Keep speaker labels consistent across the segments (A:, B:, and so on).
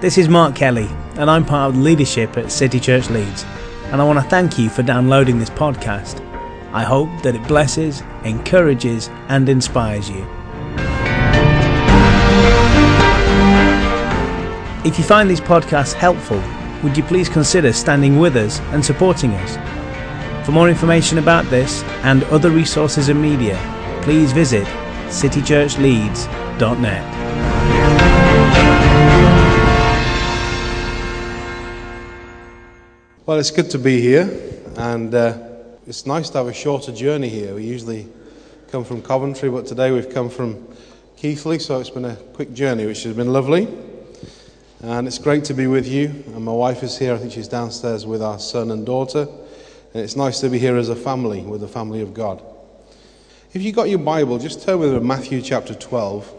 A: This is Mark Kelly, and I'm part of leadership at City Church Leeds. And I want to thank you for downloading this podcast. I hope that it blesses, encourages, and inspires you. If you find these podcasts helpful, would you please consider standing with us and supporting us? For more information about this and other resources and media, please visit citychurchleeds.net.
B: Well, it's good to be here, and uh, it's nice to have a shorter journey here. We usually come from Coventry, but today we've come from Keighley, so it's been a quick journey, which has been lovely. And it's great to be with you. And my wife is here, I think she's downstairs with our son and daughter. And it's nice to be here as a family, with the family of God. If you've got your Bible, just turn with me to Matthew chapter 12.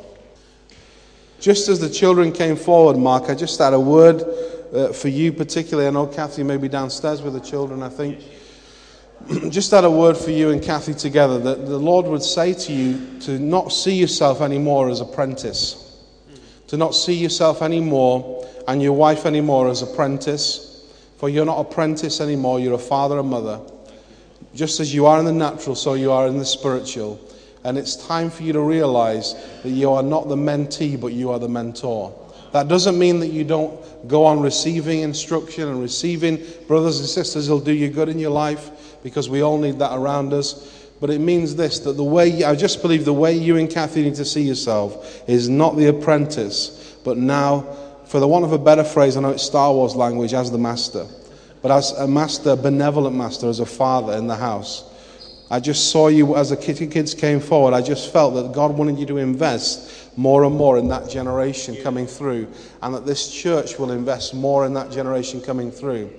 B: Just as the children came forward, Mark, I just had a word uh, for you particularly. I know Kathy may be downstairs with the children, I think. just had a word for you and Kathy together that the Lord would say to you to not see yourself anymore as apprentice, to not see yourself anymore and your wife anymore as apprentice, for you're not apprentice anymore, you're a father and mother. Just as you are in the natural, so you are in the spiritual. And it's time for you to realize that you are not the mentee, but you are the mentor. That doesn't mean that you don't go on receiving instruction and receiving brothers and sisters who'll do you good in your life, because we all need that around us. But it means this that the way, I just believe the way you and Kathy need to see yourself is not the apprentice, but now, for the want of a better phrase, I know it's Star Wars language, as the master. But as a master, benevolent master, as a father in the house. I just saw you as the kids came forward. I just felt that God wanted you to invest more and more in that generation coming through, and that this church will invest more in that generation coming through.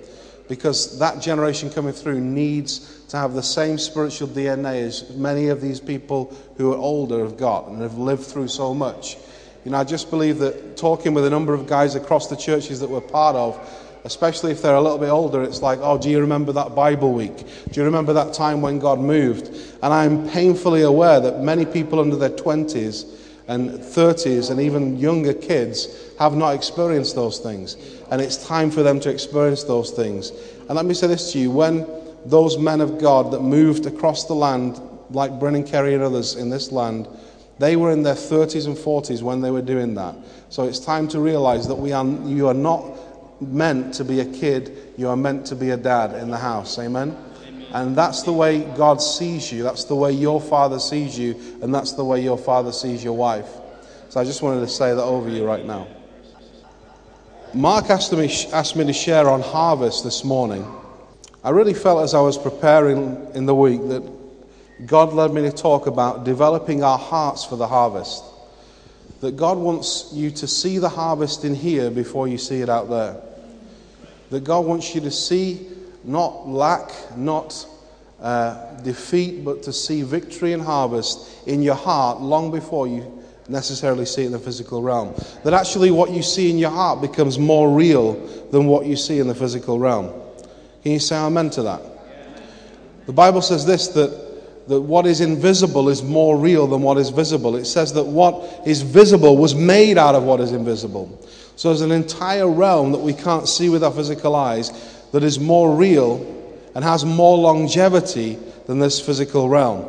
B: Because that generation coming through needs to have the same spiritual DNA as many of these people who are older have got and have lived through so much. You know, I just believe that talking with a number of guys across the churches that we're part of, especially if they're a little bit older, it's like, oh, do you remember that Bible week? Do you remember that time when God moved? And I'm painfully aware that many people under their 20s and 30s and even younger kids have not experienced those things. And it's time for them to experience those things. And let me say this to you when those men of God that moved across the land, like Bryn and Terry and others in this land, they were in their 30s and 40s when they were doing that. So it's time to realize that we are, you are not meant to be a kid, you are meant to be a dad in the house. Amen? And that's the way God sees you. That's the way your father sees you. And that's the way your father sees your wife. So I just wanted to say that over you right now. Mark asked me, asked me to share on harvest this morning. I really felt as I was preparing in the week that God led me to talk about developing our hearts for the harvest. That God wants you to see the harvest in here before you see it out there. That God wants you to see not lack, not uh, defeat, but to see victory and harvest in your heart long before you necessarily see it in the physical realm. That actually what you see in your heart becomes more real than what you see in the physical realm. Can you say amen to that? The Bible says this that, that what is invisible is more real than what is visible. It says that what is visible was made out of what is invisible. So there's an entire realm that we can't see with our physical eyes that is more real and has more longevity than this physical realm.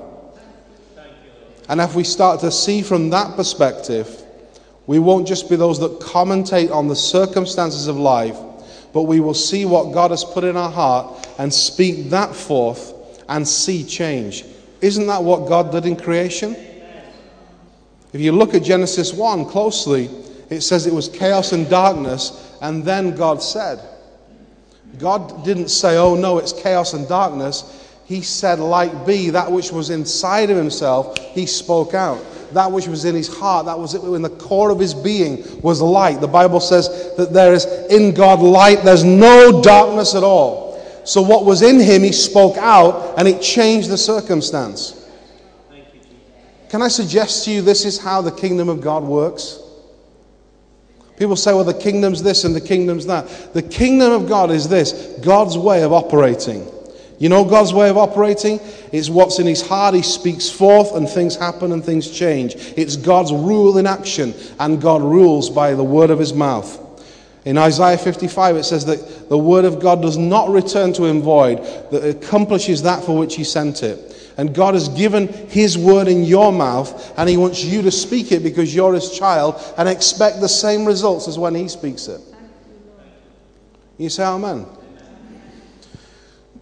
B: And if we start to see from that perspective, we won't just be those that commentate on the circumstances of life, but we will see what God has put in our heart and speak that forth and see change. Isn't that what God did in creation? If you look at Genesis 1 closely, it says it was chaos and darkness, and then God said, God didn't say, oh no, it's chaos and darkness. He said, light be. That which was inside of himself, he spoke out. That which was in his heart, that was in the core of his being, was light. The Bible says that there is in God light, there's no darkness at all. So what was in him, he spoke out, and it changed the circumstance. Can I suggest to you this is how the kingdom of God works? People say, well, the kingdom's this and the kingdom's that. The kingdom of God is this God's way of operating. You know God's way of operating? It's what's in his heart. He speaks forth and things happen and things change. It's God's rule in action, and God rules by the word of his mouth. In Isaiah 55, it says that the word of God does not return to him void, that accomplishes that for which he sent it. And God has given his word in your mouth, and he wants you to speak it because you're his child and expect the same results as when he speaks it. You say amen.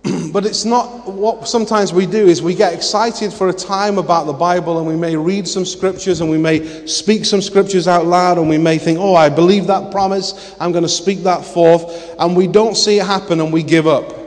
B: but it's not what sometimes we do is we get excited for a time about the Bible and we may read some scriptures and we may speak some scriptures out loud and we may think, oh, I believe that promise, I'm going to speak that forth, and we don't see it happen and we give up.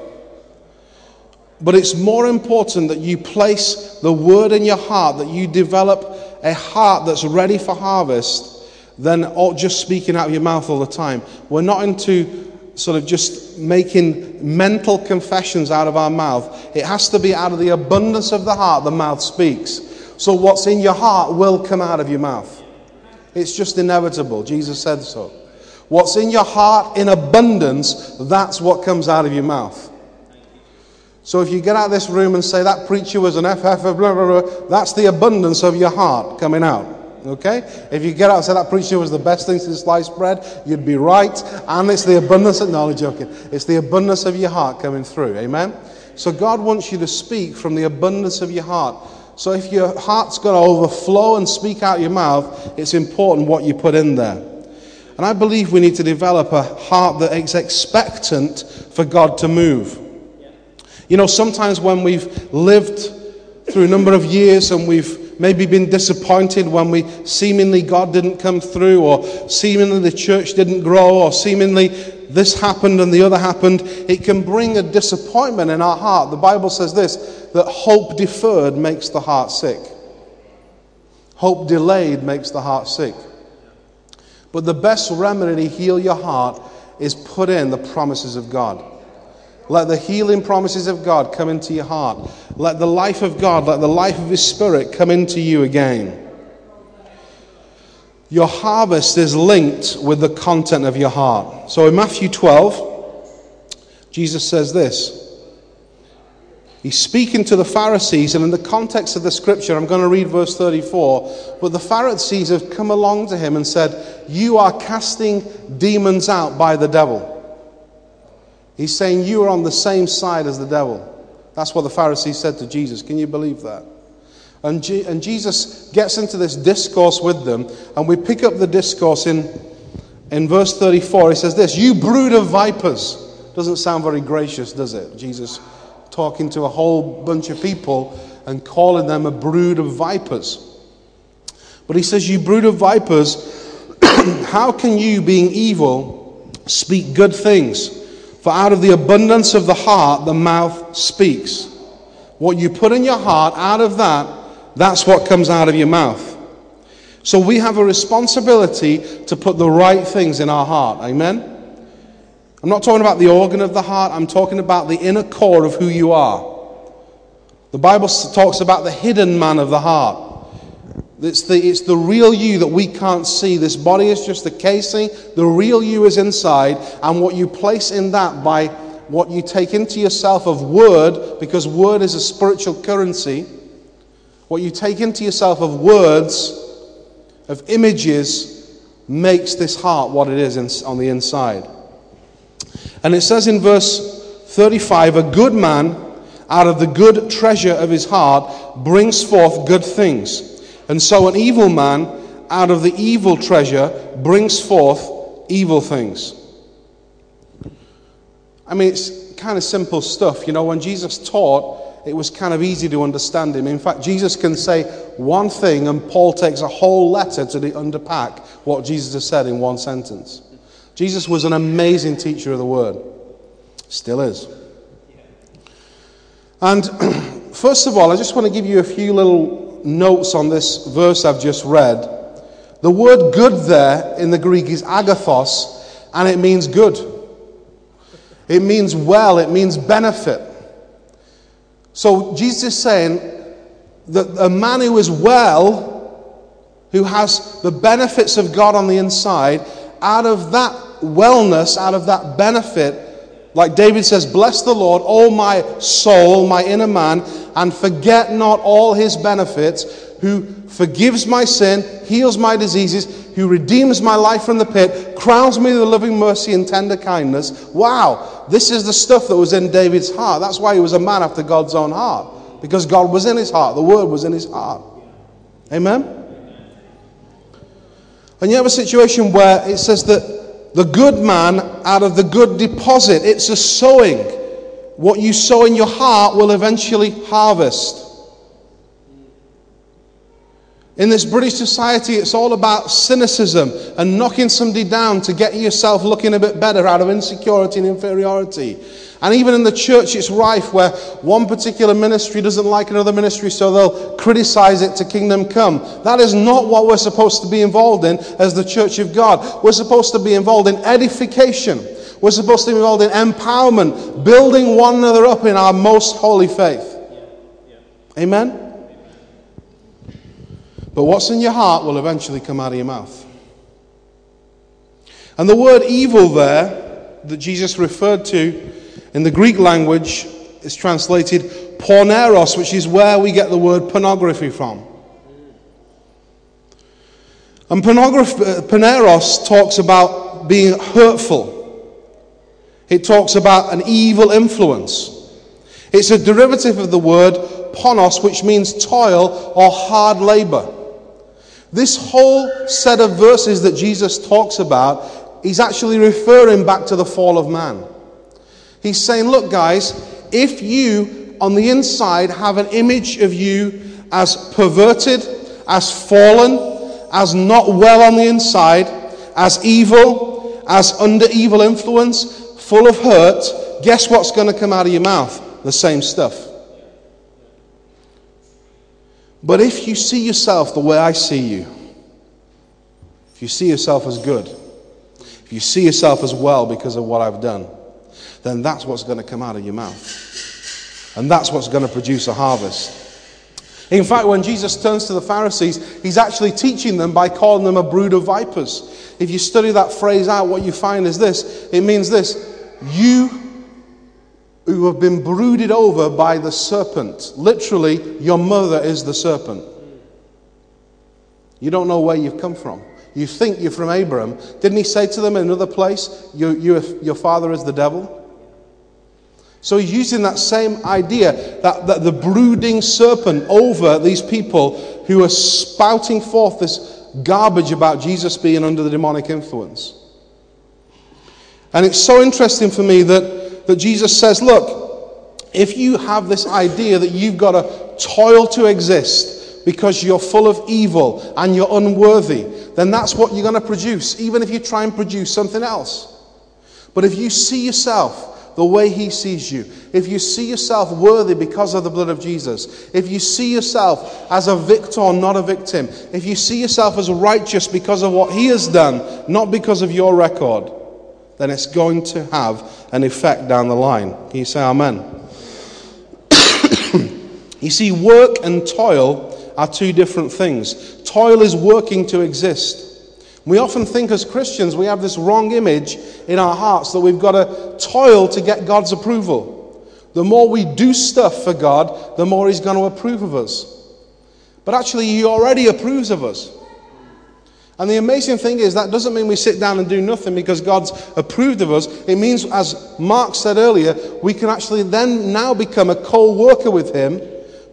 B: But it's more important that you place the word in your heart, that you develop a heart that's ready for harvest, than just speaking out of your mouth all the time. We're not into sort of just making mental confessions out of our mouth. It has to be out of the abundance of the heart the mouth speaks. So what's in your heart will come out of your mouth. It's just inevitable. Jesus said so. What's in your heart in abundance, that's what comes out of your mouth. So if you get out of this room and say that preacher was an FF, blah, blah, blah, that's the abundance of your heart coming out. Okay? If you get out and say that preacher was the best thing since sliced bread, you'd be right. And it's the abundance of knowledge, joking. It's the abundance of your heart coming through. Amen? So God wants you to speak from the abundance of your heart. So if your heart's going to overflow and speak out your mouth, it's important what you put in there. And I believe we need to develop a heart that is expectant for God to move. You know, sometimes when we've lived through a number of years and we've maybe been disappointed when we seemingly God didn't come through, or seemingly the church didn't grow, or seemingly this happened and the other happened, it can bring a disappointment in our heart. The Bible says this that hope deferred makes the heart sick, hope delayed makes the heart sick. But the best remedy to heal your heart is put in the promises of God. Let the healing promises of God come into your heart. Let the life of God, let the life of His Spirit come into you again. Your harvest is linked with the content of your heart. So in Matthew 12, Jesus says this. He's speaking to the Pharisees, and in the context of the scripture, I'm going to read verse 34. But the Pharisees have come along to him and said, You are casting demons out by the devil. He's saying you are on the same side as the devil. That's what the Pharisees said to Jesus. Can you believe that? And, G- and Jesus gets into this discourse with them, and we pick up the discourse in, in verse 34. He says this You brood of vipers. Doesn't sound very gracious, does it? Jesus talking to a whole bunch of people and calling them a brood of vipers. But he says, You brood of vipers, how can you, being evil, speak good things? For out of the abundance of the heart, the mouth speaks. What you put in your heart, out of that, that's what comes out of your mouth. So we have a responsibility to put the right things in our heart. Amen? I'm not talking about the organ of the heart, I'm talking about the inner core of who you are. The Bible talks about the hidden man of the heart. It's the, it's the real you that we can't see. This body is just the casing. The real you is inside. And what you place in that by what you take into yourself of word, because word is a spiritual currency, what you take into yourself of words, of images, makes this heart what it is in, on the inside. And it says in verse 35 a good man out of the good treasure of his heart brings forth good things. And so an evil man out of the evil treasure brings forth evil things. I mean, it's kind of simple stuff. You know, when Jesus taught, it was kind of easy to understand him. In fact, Jesus can say one thing, and Paul takes a whole letter to unpack what Jesus has said in one sentence. Jesus was an amazing teacher of the word, still is. And first of all, I just want to give you a few little notes on this verse I've just read. The word good there in the Greek is agathos, and it means good. It means well, it means benefit. So Jesus is saying that a man who is well, who has the benefits of God on the inside, out of that wellness, out of that benefit, like David says, Bless the Lord, O my soul, my inner man, and forget not all his benefits. who forgives my sin, heals my diseases, who redeems my life from the pit, crowns me with loving mercy and tender kindness. Wow, this is the stuff that was in David's heart. That's why he was a man after God's own heart, because God was in his heart, the word was in his heart. Amen? And you have a situation where it says that the good man out of the good deposit, it's a sowing. What you sow in your heart will eventually harvest. In this British society, it's all about cynicism and knocking somebody down to get yourself looking a bit better out of insecurity and inferiority. And even in the church, it's rife where one particular ministry doesn't like another ministry, so they'll criticize it to kingdom come. That is not what we're supposed to be involved in as the church of God. We're supposed to be involved in edification. We're supposed to be involved in empowerment, building one another up in our most holy faith. Amen? But what's in your heart will eventually come out of your mouth. And the word evil there that Jesus referred to in the Greek language is translated porneros, which is where we get the word pornography from. And uh, porneros talks about being hurtful. It talks about an evil influence. It's a derivative of the word ponos, which means toil or hard labor. This whole set of verses that Jesus talks about, he's actually referring back to the fall of man. He's saying, Look, guys, if you on the inside have an image of you as perverted, as fallen, as not well on the inside, as evil, as under evil influence, full of hurt, guess what's going to come out of your mouth? The same stuff. But if you see yourself the way I see you, if you see yourself as good, if you see yourself as well because of what I've done, then that's what's going to come out of your mouth. And that's what's going to produce a harvest. In fact, when Jesus turns to the Pharisees, he's actually teaching them by calling them a brood of vipers. If you study that phrase out, what you find is this it means this you who have been brooded over by the serpent. Literally, your mother is the serpent. You don't know where you've come from. You think you're from Abraham. Didn't he say to them in another place, you, you, Your father is the devil? So he's using that same idea that, that the brooding serpent over these people who are spouting forth this garbage about Jesus being under the demonic influence. And it's so interesting for me that that Jesus says, look, if you have this idea that you've got to toil to exist because you're full of evil and you're unworthy, then that's what you're going to produce, even if you try and produce something else. But if you see yourself the way he sees you, if you see yourself worthy because of the blood of Jesus, if you see yourself as a victor, not a victim, if you see yourself as righteous because of what he has done, not because of your record, then it's going to have an effect down the line. Can you say amen? you see, work and toil are two different things. Toil is working to exist. We often think as Christians we have this wrong image in our hearts that we've got to toil to get God's approval. The more we do stuff for God, the more He's going to approve of us. But actually, He already approves of us. And the amazing thing is, that doesn't mean we sit down and do nothing because God's approved of us. It means, as Mark said earlier, we can actually then now become a co worker with Him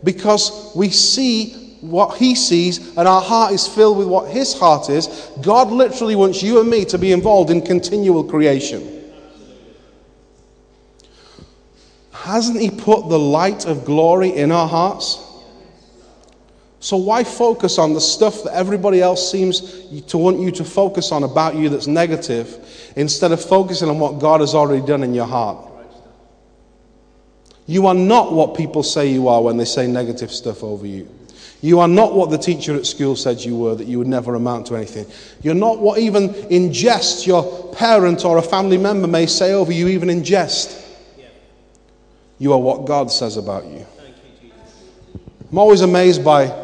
B: because we see what He sees and our heart is filled with what His heart is. God literally wants you and me to be involved in continual creation. Hasn't He put the light of glory in our hearts? So, why focus on the stuff that everybody else seems to want you to focus on about you that's negative instead of focusing on what God has already done in your heart? You are not what people say you are when they say negative stuff over you. You are not what the teacher at school said you were, that you would never amount to anything. You're not what, even in jest, your parent or a family member may say over you, even in jest. You are what God says about you. I'm always amazed by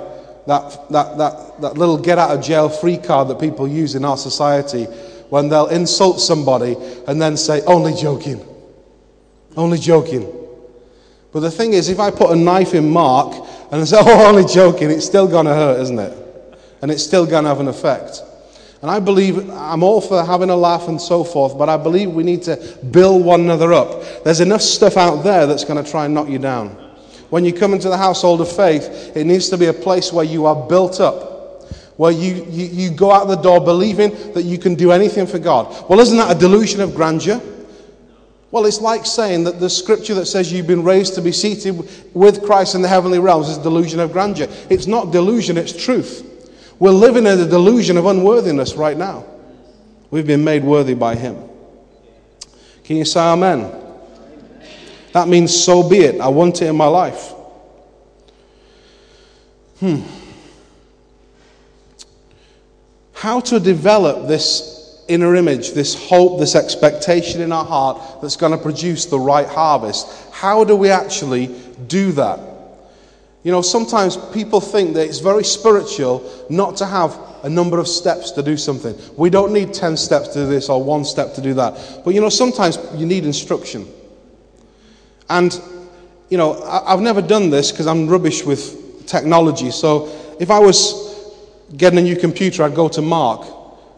B: that, that, that, that little get out of jail free card that people use in our society when they'll insult somebody and then say, only joking. Only joking. But the thing is, if I put a knife in Mark And I say, oh, only joking. It's still going to hurt, isn't it? And it's still going to have an effect. And I believe, I'm all for having a laugh and so forth, but I believe we need to build one another up. There's enough stuff out there that's going to try and knock you down. When you come into the household of faith, it needs to be a place where you are built up, where you, you, you go out the door believing that you can do anything for God. Well, isn't that a delusion of grandeur? Well, it's like saying that the scripture that says you've been raised to be seated with Christ in the heavenly realms is a delusion of grandeur. It's not delusion, it's truth. We're living in a delusion of unworthiness right now. We've been made worthy by Him. Can you say amen? That means so be it. I want it in my life. Hmm. How to develop this inner image, this hope, this expectation in our heart that's going to produce the right harvest. How do we actually do that? You know, sometimes people think that it's very spiritual not to have a number of steps to do something. We don't need 10 steps to do this or one step to do that. But you know, sometimes you need instruction. And, you know, I've never done this because I'm rubbish with technology. So if I was getting a new computer, I'd go to Mark.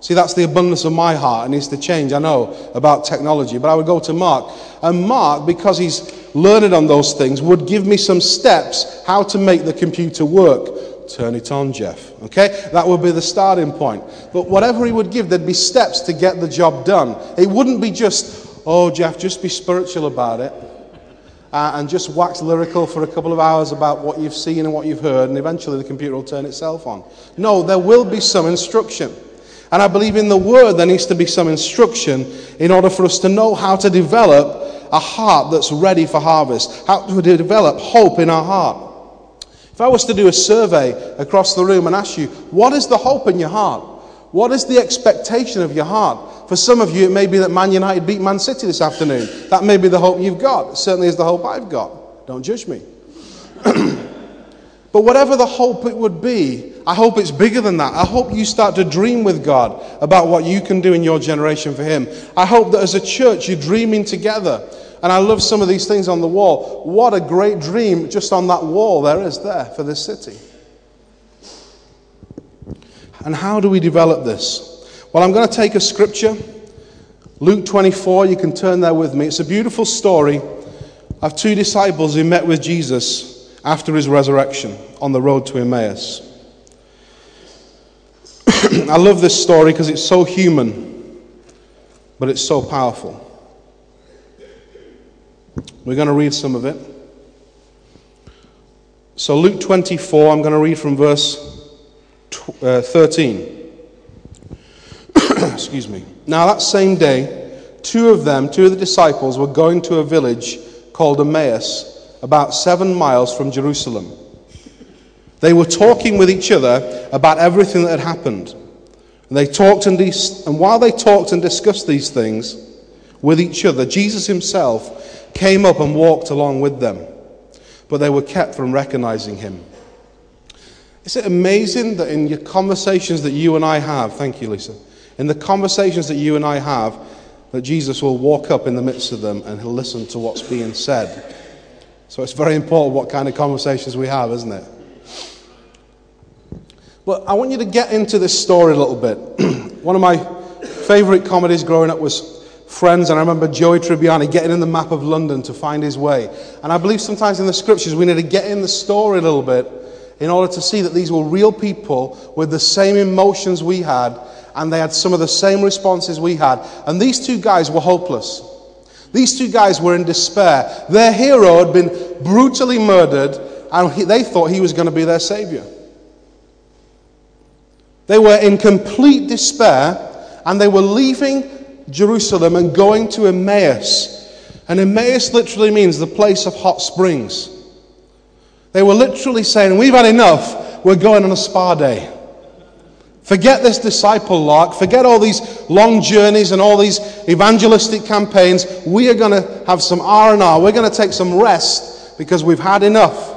B: See, that's the abundance of my heart. It needs to change, I know, about technology. But I would go to Mark. And Mark, because he's learned on those things, would give me some steps how to make the computer work. Turn it on, Jeff. Okay? That would be the starting point. But whatever he would give, there'd be steps to get the job done. It wouldn't be just, oh, Jeff, just be spiritual about it. Uh, and just wax lyrical for a couple of hours about what you've seen and what you've heard, and eventually the computer will turn itself on. No, there will be some instruction. And I believe in the Word there needs to be some instruction in order for us to know how to develop a heart that's ready for harvest, how to develop hope in our heart. If I was to do a survey across the room and ask you, what is the hope in your heart? What is the expectation of your heart? For some of you, it may be that Man United beat Man City this afternoon. That may be the hope you've got. It certainly is the hope I've got. Don't judge me. but whatever the hope it would be, I hope it's bigger than that. I hope you start to dream with God about what you can do in your generation for Him. I hope that as a church, you're dreaming together. And I love some of these things on the wall. What a great dream just on that wall there is there for this city. And how do we develop this? Well, I'm going to take a scripture, Luke 24. You can turn there with me. It's a beautiful story of two disciples who met with Jesus after his resurrection on the road to Emmaus. I love this story because it's so human, but it's so powerful. We're going to read some of it. So, Luke 24, I'm going to read from verse uh, 13. Excuse me. Now, that same day, two of them, two of the disciples, were going to a village called Emmaus, about seven miles from Jerusalem. They were talking with each other about everything that had happened. And they talked and, and while they talked and discussed these things with each other, Jesus himself came up and walked along with them. But they were kept from recognizing him. Is it amazing that in your conversations that you and I have, thank you, Lisa, in the conversations that you and I have, that Jesus will walk up in the midst of them and he'll listen to what's being said. So it's very important what kind of conversations we have, isn't it? But I want you to get into this story a little bit. One of my favorite comedies growing up was Friends, and I remember Joey Tribbiani getting in the map of London to find his way. And I believe sometimes in the scriptures we need to get in the story a little bit in order to see that these were real people with the same emotions we had, and they had some of the same responses we had. And these two guys were hopeless. These two guys were in despair. Their hero had been brutally murdered, and he, they thought he was going to be their savior. They were in complete despair, and they were leaving Jerusalem and going to Emmaus. And Emmaus literally means the place of hot springs. They were literally saying, We've had enough. We're going on a spa day. Forget this disciple lark. Forget all these long journeys and all these evangelistic campaigns. We are going to have some R&R. We're going to take some rest because we've had enough.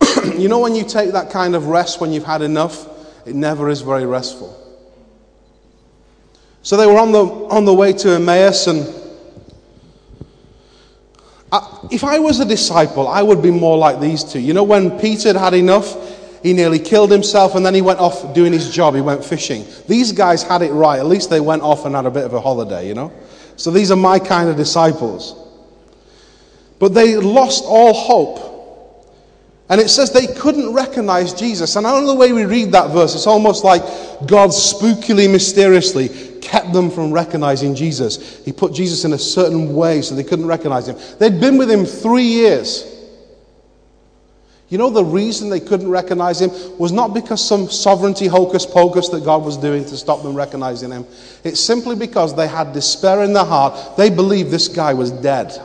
B: you know when you take that kind of rest when you've had enough, it never is very restful. So they were on the, on the way to Emmaus and I, if I was a disciple, I would be more like these two. You know, when Peter had had enough, he nearly killed himself and then he went off doing his job. He went fishing. These guys had it right. At least they went off and had a bit of a holiday, you know? So these are my kind of disciples. But they lost all hope. And it says they couldn't recognize Jesus. And I don't know the way we read that verse. It's almost like God spookily, mysteriously kept them from recognizing Jesus. He put Jesus in a certain way so they couldn't recognize him. They'd been with him three years. You know, the reason they couldn't recognize him was not because some sovereignty hocus pocus that God was doing to stop them recognizing him. It's simply because they had despair in their heart. They believed this guy was dead.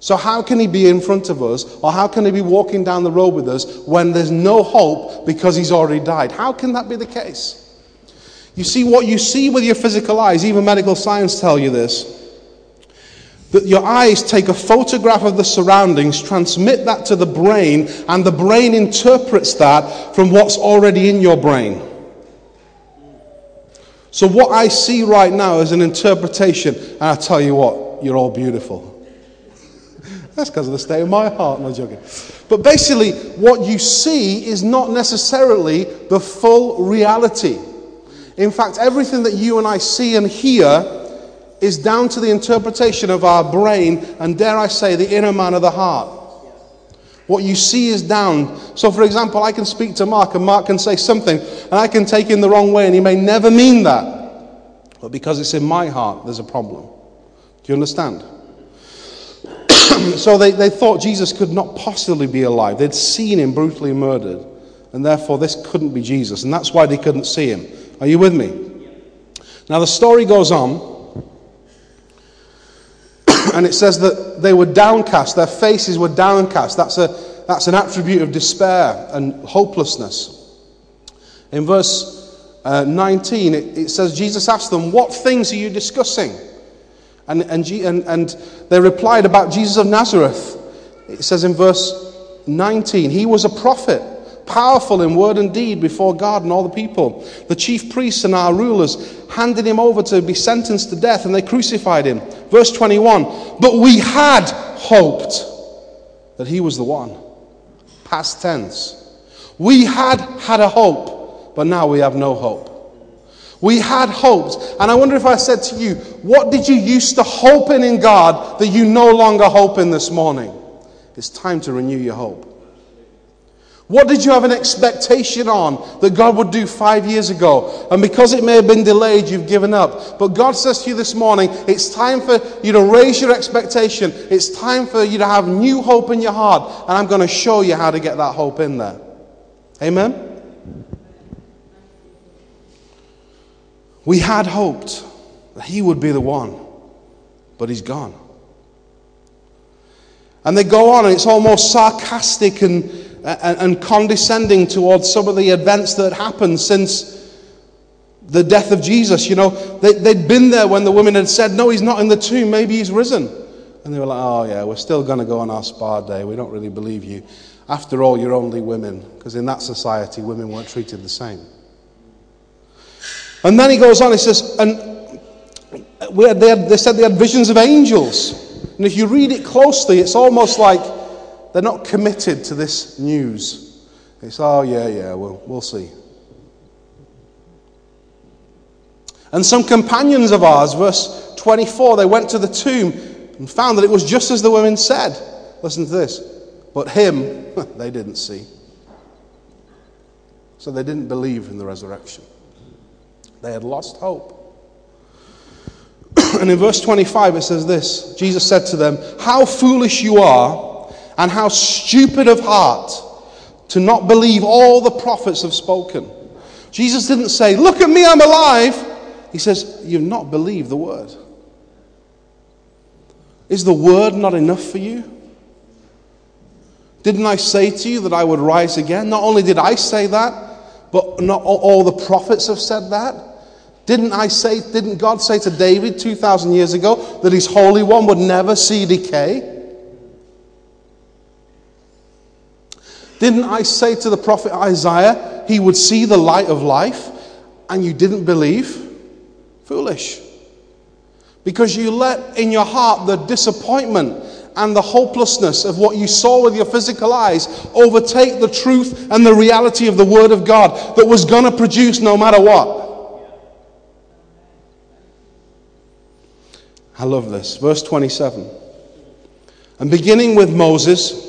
B: So, how can he be in front of us, or how can he be walking down the road with us when there's no hope because he's already died? How can that be the case? You see, what you see with your physical eyes, even medical science tell you this, that your eyes take a photograph of the surroundings, transmit that to the brain, and the brain interprets that from what's already in your brain. So, what I see right now is an interpretation, and I tell you what, you're all beautiful. That's because of the state of my heart, no joking. But basically, what you see is not necessarily the full reality. In fact, everything that you and I see and hear is down to the interpretation of our brain and, dare I say, the inner man of the heart. What you see is down. So, for example, I can speak to Mark and Mark can say something and I can take him the wrong way and he may never mean that. But because it's in my heart, there's a problem. Do you understand? so they, they thought Jesus could not possibly be alive. They'd seen him brutally murdered, and therefore this couldn't be Jesus, and that's why they couldn't see him. Are you with me? Now the story goes on, and it says that they were downcast, their faces were downcast. That's, a, that's an attribute of despair and hopelessness. In verse uh, 19, it, it says, Jesus asked them, What things are you discussing? And, and, and, and they replied about Jesus of Nazareth. It says in verse 19, He was a prophet, powerful in word and deed before God and all the people. The chief priests and our rulers handed him over to be sentenced to death, and they crucified him. Verse 21, But we had hoped that he was the one. Past tense. We had had a hope, but now we have no hope. We had hopes. And I wonder if I said to you, what did you used to hope in in God that you no longer hope in this morning? It's time to renew your hope. What did you have an expectation on that God would do five years ago? And because it may have been delayed, you've given up. But God says to you this morning, it's time for you to raise your expectation. It's time for you to have new hope in your heart. And I'm going to show you how to get that hope in there. Amen? We had hoped that he would be the one, but he's gone. And they go on, and it's almost sarcastic and, and, condescending towards some of the events that happened since the death of Jesus. You know, they, they'd been there when the women had said, No, he's not in the tomb, maybe he's risen. And they were like, Oh, yeah, we're still going to go on our spa day. We don't really believe you. After all, you're only women, because in that society, women weren't treated the same. And then he goes on, he says, and had, they, had, they said they had visions of angels. And if you read it closely, it's almost like they're not committed to this news. It's, oh, yeah, yeah, we'll, we'll see. And some companions of ours, verse 24, they went to the tomb and found that it was just as the women said. Listen to this. But him, they didn't see. So they didn't believe in the resurrection. They had lost hope. and in verse 25, it says this Jesus said to them, How foolish you are, and how stupid of heart to not believe all the prophets have spoken. Jesus didn't say, Look at me, I'm alive. He says, You've not believed the word. Is the word not enough for you? Didn't I say to you that I would rise again? Not only did I say that, but not all the prophets have said that. Didn't I say, didn't God say to David 2,000 years ago that his Holy One would never see decay? Didn't I say to the prophet Isaiah he would see the light of life and you didn't believe? Foolish. Because you let in your heart the disappointment and the hopelessness of what you saw with your physical eyes overtake the truth and the reality of the Word of God that was going to produce no matter what. I love this. Verse 27. And beginning with Moses,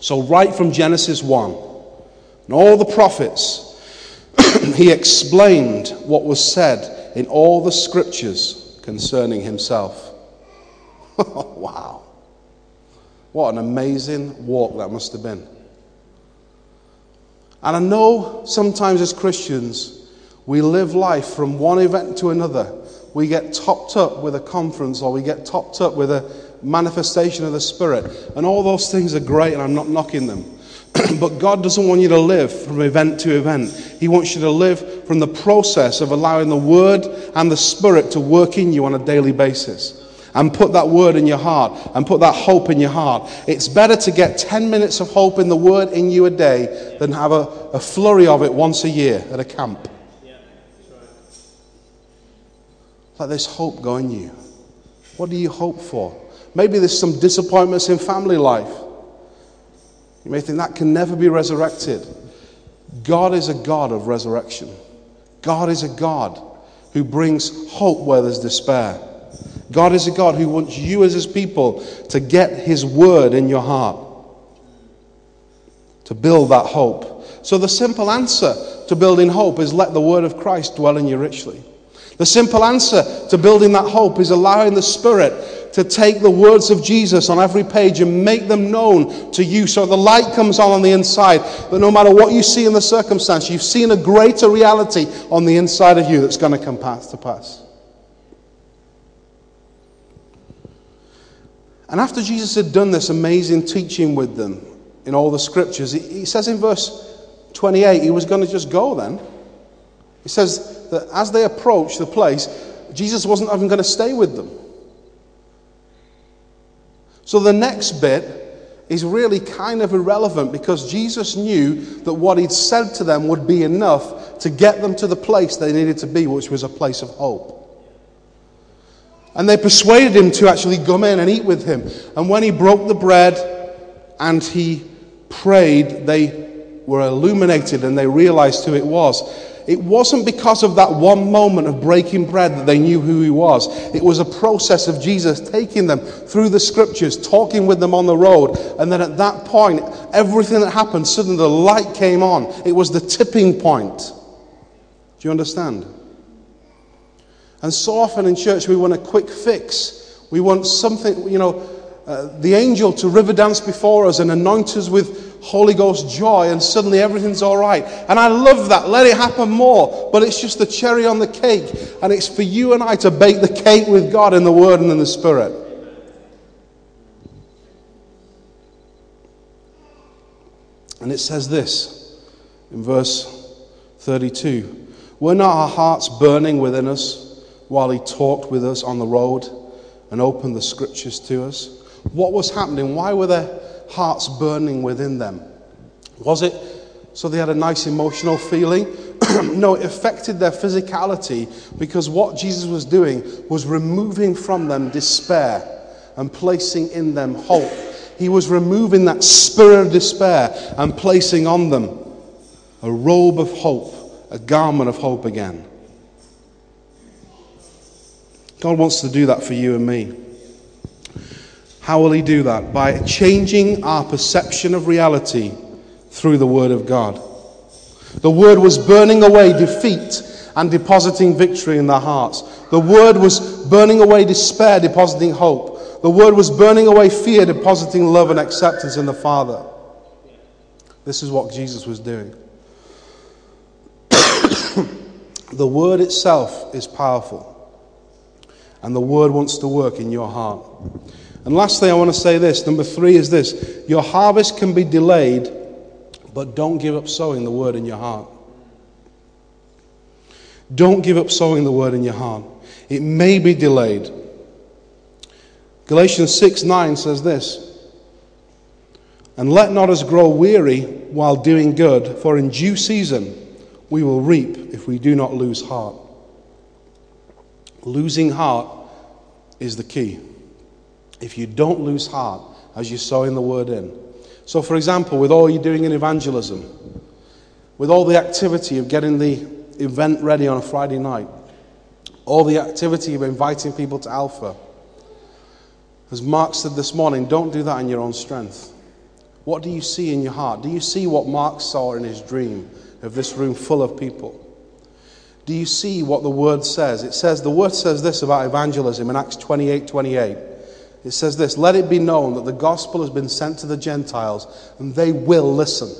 B: so right from Genesis 1, and all the prophets, he explained what was said in all the scriptures concerning himself. wow. What an amazing walk that must have been. And I know sometimes as Christians, we live life from one event to another. We get topped up with a conference or we get topped up with a manifestation of the Spirit. And all those things are great, and I'm not knocking them. but God doesn't want you to live from event to event. He wants you to live from the process of allowing the Word and the Spirit to work in you on a daily basis and put that word in your heart and put that hope in your heart. It's better to get 10 minutes of hope in the word in you a day than have a, a flurry of it once a year at a camp. Let this hope go in you. What do you hope for? Maybe there's some disappointments in family life. You may think that can never be resurrected. God is a God of resurrection. God is a God who brings hope where there's despair. God is a God who wants you as his people to get his word in your heart, to build that hope. So, the simple answer to building hope is let the word of Christ dwell in you richly. The simple answer to building that hope is allowing the Spirit to take the words of Jesus on every page and make them known to you so the light comes on on the inside. That no matter what you see in the circumstance, you've seen a greater reality on the inside of you that's going to come pass to pass. And after Jesus had done this amazing teaching with them in all the scriptures, he says in verse 28 he was going to just go then. He says that as they approached the place, Jesus wasn't even going to stay with them. So the next bit is really kind of irrelevant because Jesus knew that what he'd said to them would be enough to get them to the place they needed to be, which was a place of hope. And they persuaded him to actually come in and eat with him. And when he broke the bread and he prayed, they were illuminated and they realized who it was. It wasn't because of that one moment of breaking bread that they knew who he was. It was a process of Jesus taking them through the scriptures, talking with them on the road. And then at that point, everything that happened, suddenly the light came on. It was the tipping point. Do you understand? And so often in church, we want a quick fix. We want something, you know, uh, the angel to river dance before us and anoint us with Holy Ghost joy, and suddenly everything's all right. And I love that. Let it happen more. But it's just the cherry on the cake. And it's for you and I to bake the cake with God in the Word and in the Spirit. And it says this in verse 32 Were not our hearts burning within us? while he talked with us on the road and opened the scriptures to us? What was happening? Why were their hearts burning within them? Was it so they had a nice emotional feeling? no, it affected their physicality because what Jesus was doing was removing from them despair and placing in them hope. He was removing that spirit of despair and placing on them a robe of hope, a garment of hope again. God wants to do that for you and me. How will He do that? By changing our perception of reality through the Word of God. The Word was burning away defeat and depositing victory in their hearts. The Word was burning away despair, depositing hope. The Word was burning away fear, depositing love and acceptance in the Father. This is what Jesus was doing. the Word itself is powerful and the word wants to work in your heart. And lastly, I want to say this. Number three is this your harvest can be delayed, but don't give up sowing the word in your heart. Don't give up sowing the word in your heart. It may be delayed. Galatians 6 9 says this And let not us grow weary while doing good, for in due season we will reap if we do not lose heart. Losing heart is the key. If you don't lose heart, as you're sowing the word in. So, for example, with all you're doing in evangelism, with all the activity of getting the event ready on a Friday night, all the activity of inviting people to Alpha, as Mark said this morning, don't do that in your own strength. What do you see in your heart? Do you see what Mark saw in his dream of this room full of people? Do you see what the word says? It says, the word says this about evangelism in Acts 28 28. It says this Let it be known that the gospel has been sent to the Gentiles and they will listen.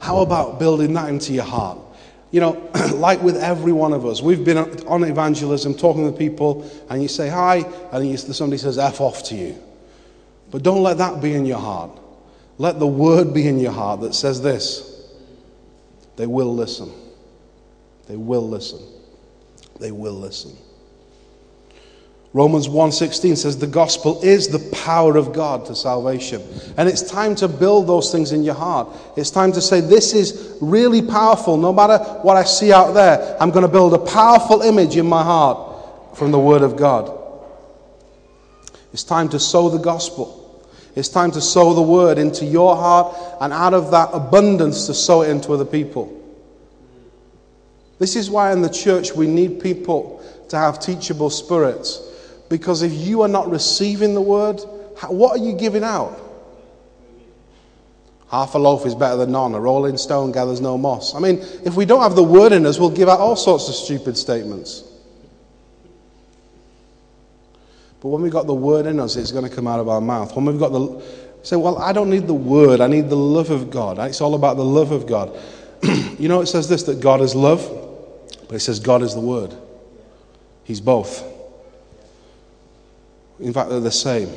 B: How about building that into your heart? You know, like with every one of us, we've been on evangelism talking to people, and you say hi, and you, somebody says F off to you. But don't let that be in your heart. Let the word be in your heart that says this they will listen. They will listen. They will listen. Romans 1:16 says the gospel is the power of God to salvation. And it's time to build those things in your heart. It's time to say this is really powerful no matter what I see out there. I'm going to build a powerful image in my heart from the word of God. It's time to sow the gospel. It's time to sow the word into your heart and out of that abundance to sow it into other people. This is why in the church we need people to have teachable spirits because if you are not receiving the word, what are you giving out? Half a loaf is better than none. A rolling stone gathers no moss. I mean, if we don't have the word in us, we'll give out all sorts of stupid statements. But when we've got the word in us, it's going to come out of our mouth. When we've got the. Say, well, I don't need the word, I need the love of God. It's all about the love of God. you know, it says this that God is love, but it says God is the word. He's both. In fact, they're the same.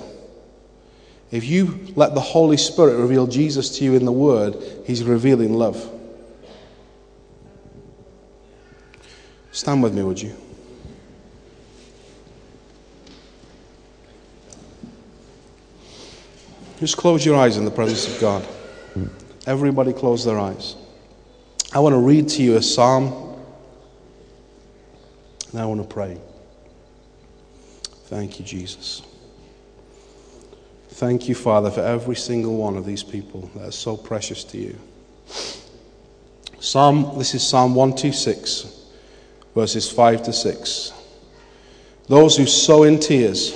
B: If you let the Holy Spirit reveal Jesus to you in the Word, He's revealing love. Stand with me, would you? Just close your eyes in the presence of God. Everybody close their eyes. I want to read to you a psalm, and I want to pray. Thank you, Jesus. Thank you, Father, for every single one of these people that are so precious to you. Psalm, this is Psalm 126, verses 5 to 6. Those who sow in tears.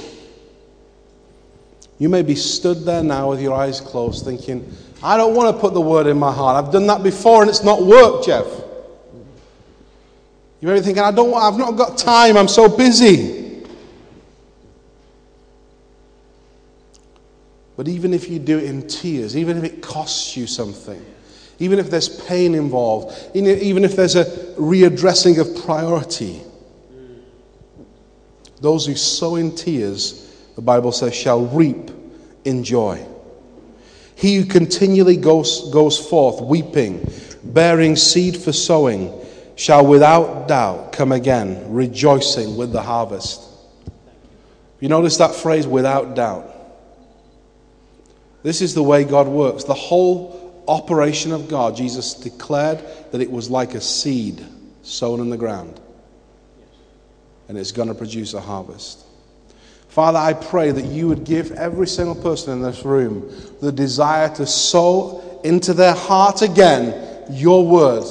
B: You may be stood there now with your eyes closed thinking, I don't want to put the word in my heart. I've done that before and it's not worked, Jeff. You may be thinking, I don't, I've not got time, I'm so busy. But even if you do it in tears, even if it costs you something, even if there's pain involved, even if there's a readdressing of priority, those who sow in tears, the Bible says, shall reap in joy. He who continually goes, goes forth weeping, bearing seed for sowing, shall without doubt come again, rejoicing with the harvest. You notice that phrase, without doubt. This is the way God works. The whole operation of God, Jesus declared that it was like a seed sown in the ground, and it's going to produce a harvest. Father, I pray that you would give every single person in this room the desire to sow into their heart again your word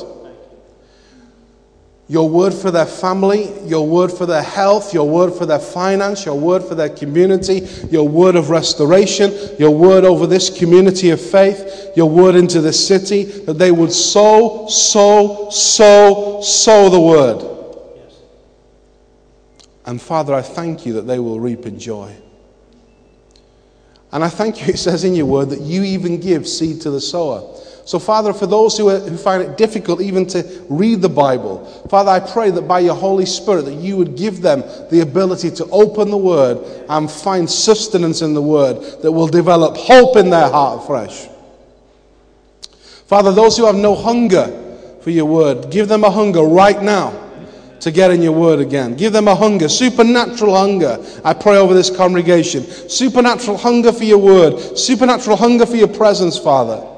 B: your word for their family, your word for their health, your word for their finance, your word for their community, your word of restoration, your word over this community of faith, your word into this city, that they would sow, sow, sow, sow the word. And Father, I thank you that they will reap in joy. And I thank you, it says in your word, that you even give seed to the sower. So, Father, for those who, are, who find it difficult even to read the Bible, Father, I pray that by your Holy Spirit that you would give them the ability to open the Word and find sustenance in the Word that will develop hope in their heart fresh. Father, those who have no hunger for your Word, give them a hunger right now to get in your word again. Give them a hunger, supernatural hunger. I pray over this congregation. Supernatural hunger for your word, supernatural hunger for your presence, Father.